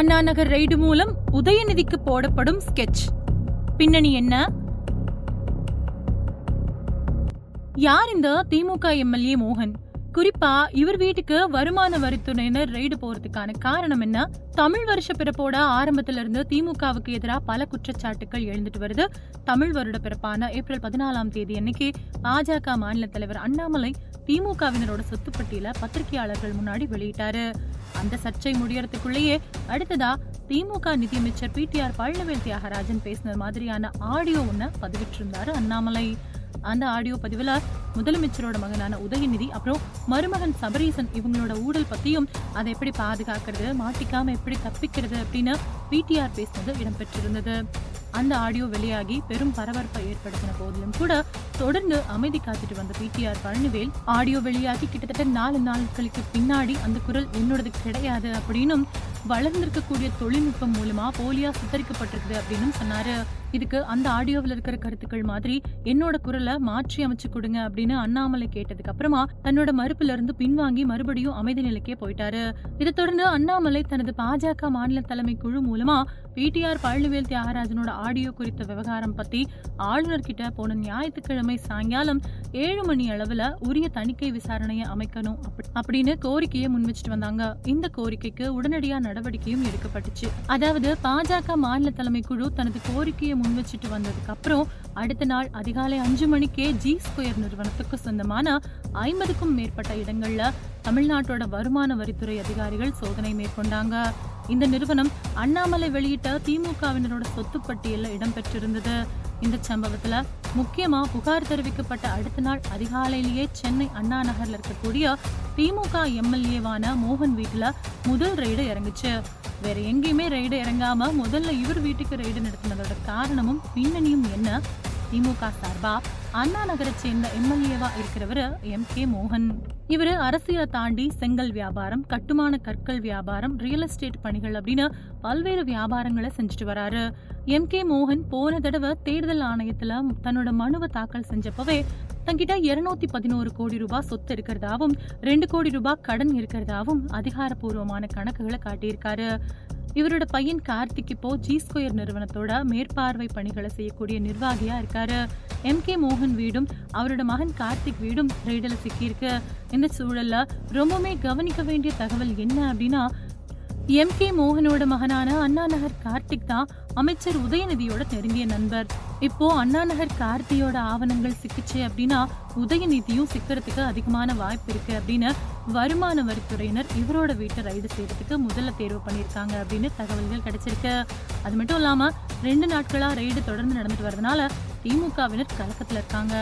Anna Nagar raid மூலம் உதயநிதிக்கு போடப்படும் ஸ்கெட்ச் பின்னணி என்ன? யார் இந்த திமுக எம்எல்ஏ மோகன்? குறிப்பா இவர் வீட்டுக்கு வருமான வரித்துறையினர் ரெய்டு போறதுக்கான காரணம் என்ன? தமிழ் வருஷ பிறப்போட ஆரம்பத்துல இருந்து திமுகவுக்கு எதிராக பல குற்றச்சாட்டுகள் எழுந்துட்டு வருது. தமிழ் வருட பிறப்பான ஏப்ரல் பதினாலாம் தேதி அன்னைக்கு பாஜக மாநில தலைவர் அண்ணாமலை திமுகவினரோட சொத்துப்பட்டியல பத்திரிகையாளர்கள் முன்னாடி வெளியிட்டாரு. அந்த சர்ச்சை முடியறதுக்குள்ளேயே அடுத்ததா திமுக நிதியமைச்சர் பிடிஆர் பழனிவேல் தியாகராஜன் பேசின மாதிரியான ஆடியோ ஒன்ன பதிவிட்டிருந்தாரு அண்ணாமலை. அந்த ஆடியோ பதிவுல முதலமைச்சரோட மகனான உதயநிதி அப்புறம் மருமகன் சபரீசன் இவங்களோட ஊழல் பத்தியும் அதை எப்படி பாதுகாக்கிறது மாட்டிக்காம எப்படி தப்பிக்கிறது அப்படின்னு பிடிஆர் பேசினது இடம்பெற்றிருந்தது. அந்த ஆடியோ வெளியாகி பெரும் பரபரப்பை ஏற்படுத்தின போதிலும் கூட தொடர்ந்து அமைதி காத்துட்டு வந்த பிடிஆர் பழனிவேல் ஆடியோ வெளியாகி கிட்டத்தட்ட நாலு நாட்களுக்கு பின்னாடி அந்த குரல் என்னோடது கிடையாது அப்படின்னும் வளர்ந்திருக்கக்கூடிய தொழில்நுட்பம் மூலமா போலியா சித்தரிக்கப்பட்டிருக்குது அப்படின்னு சொன்னாரு. இதுக்கு அந்த ஆடியோவில் இருக்கிற கருத்துக்கள் மாதிரி என்னோட குரலை மாற்றி அமைச்சு கொடுங்க அப்படின்னு அண்ணாமலை கேட்டதுக்கு அப்புறமா தன்னோட மறுப்புல இருந்து பின்வாங்கி மறுபடியும் அமைதி நிலைக்கே போயிட்டாரு. இதை தொடர்ந்து அண்ணாமலை தனது பாஜக மாநில தலைமை குழு மூலமா பிடிஆர் பழனிவேல் தியாகராஜனோட ஆடியோ குறித்த விவகாரம் பத்தி ஆளுநர் கிட்ட போன ஞாயிற்றுக்கிழமை சாயங்காலம் ஏழு மணி அளவுல உரிய தணிக்கை விசாரணையை அமைக்கணும் அப்படின்னு கோரிக்கையை முன் வச்சுட்டு வந்தாங்க. இந்த கோரிக்கைக்கு உடனடியா நடவடிக்கையும் எடுக்கப்பட்டுச்சு. அதாவது பாஜக மாநில தலைமை குழு தனது கோரிக்கையை முன் வச்சுட்டு வந்ததுக்கு அப்புறம் அடுத்த நாள் அதிகாலை அஞ்சு மணிக்கே ஜி ஸ்கொயர் நிறுவனத்துக்கு சொந்தமான ஐம்பதுக்கும் மேற்பட்ட இடங்கள்ல தமிழ்நாட்டோட வருமான வரித்துறை அதிகாரிகள் சோதனை மேற்கொண்டாங்க. இந்த நிறுவனம் அண்ணாமலை வெளியிட்ட திமுகவினரோட சொத்து பட்டியல்ல இடம்பெற்றிருந்தது. இந்த சம்பவத்துல முக்கியமா புகார் தெரிவிக்கப்பட்ட அடுத்த நாள் அதிகாலையிலேயே சென்னை அண்ணா நகர்ல இருக்கக்கூடிய திமுக எம்எல்ஏவான மோகன் வீட்டுல முதல் ரெய்டு இறங்குச்சு. வேற எங்கேயுமே ரெய்டு இறங்காம முதல்ல இவர் வீட்டுக்கு ரெய்டு நடத்தினதோட காரணமும் பின்னணியும் என்ன? திமுக சார்பா? அண்ணா நகரை சேர்ந்த எம்எல்ஏவா இருக்கிறவர் எம் கே மோகன். இவரு அரசியலை தாண்டி செங்கல் வியாபாரம் கட்டுமான கற்கள் வியாபாரம் ரியல் எஸ்டேட் பணிகள் அப்படின்னு பல்வேறு வியாபாரங்களை செஞ்சுட்டு வராரு. எம். கே. மோகன் போன தடவை தேர்தல் ஆணையத்துல தன்னோட மனுவை தாக்கல் செஞ்சப்பவே தங்கிட்ட இருநூத்தி பதினோரு கோடி ரூபாய் சொத்து இருக்கிறதாவும் ரெண்டு கோடி ரூபாய் கடன் இருக்கிறதாவும் அதிகாரப்பூர்வமான கணக்குகளை காட்டியிருக்காரு. இவரோட பையன் கார்த்திக் இப்போ ஜி ஸ்கொயர் நிறுவனத்தோட மேற்பார்வை பணிகளை செய்யக்கூடிய நிர்வாகியா இருக்காரு. எம். கே. மோகன் வீடும் அவரோட மகன் கார்த்திக் வீடும் ரெய்டில் சிக்கியிருக்கு. இந்த சூழல்ல ரொம்பவுமே கவனிக்க வேண்டிய தகவல் என்ன அப்படின்னா எம் கே மோகனோட மகனான அண்ணா நகர் கார்த்திக் தான் அமைச்சர் உதயநிதியோட நெருங்கிய நண்பர். இப்போ அண்ணா நகர் கார்த்தியோட ஆவணங்கள் சிக்கிச்சு அப்படின்னா உதயநிதியும் சிக்கிறதுக்கு அதிகமான வாய்ப்பு இருக்கு அப்படின்னு வருமான வரித்துறையினர் இவரோட வீட்டை ரைடு செய்யறதுக்கு முதல்ல தேர்வு பண்ணியிருக்காங்க அப்படின்னு தகவல்கள் கிடைச்சிருக்கு. அது மட்டும் இல்லாம ரெண்டு நாட்களா ரைடு தொடர்ந்து நடந்துட்டு வரதுனால திமுகவினர் கலக்கத்துல இருக்காங்க.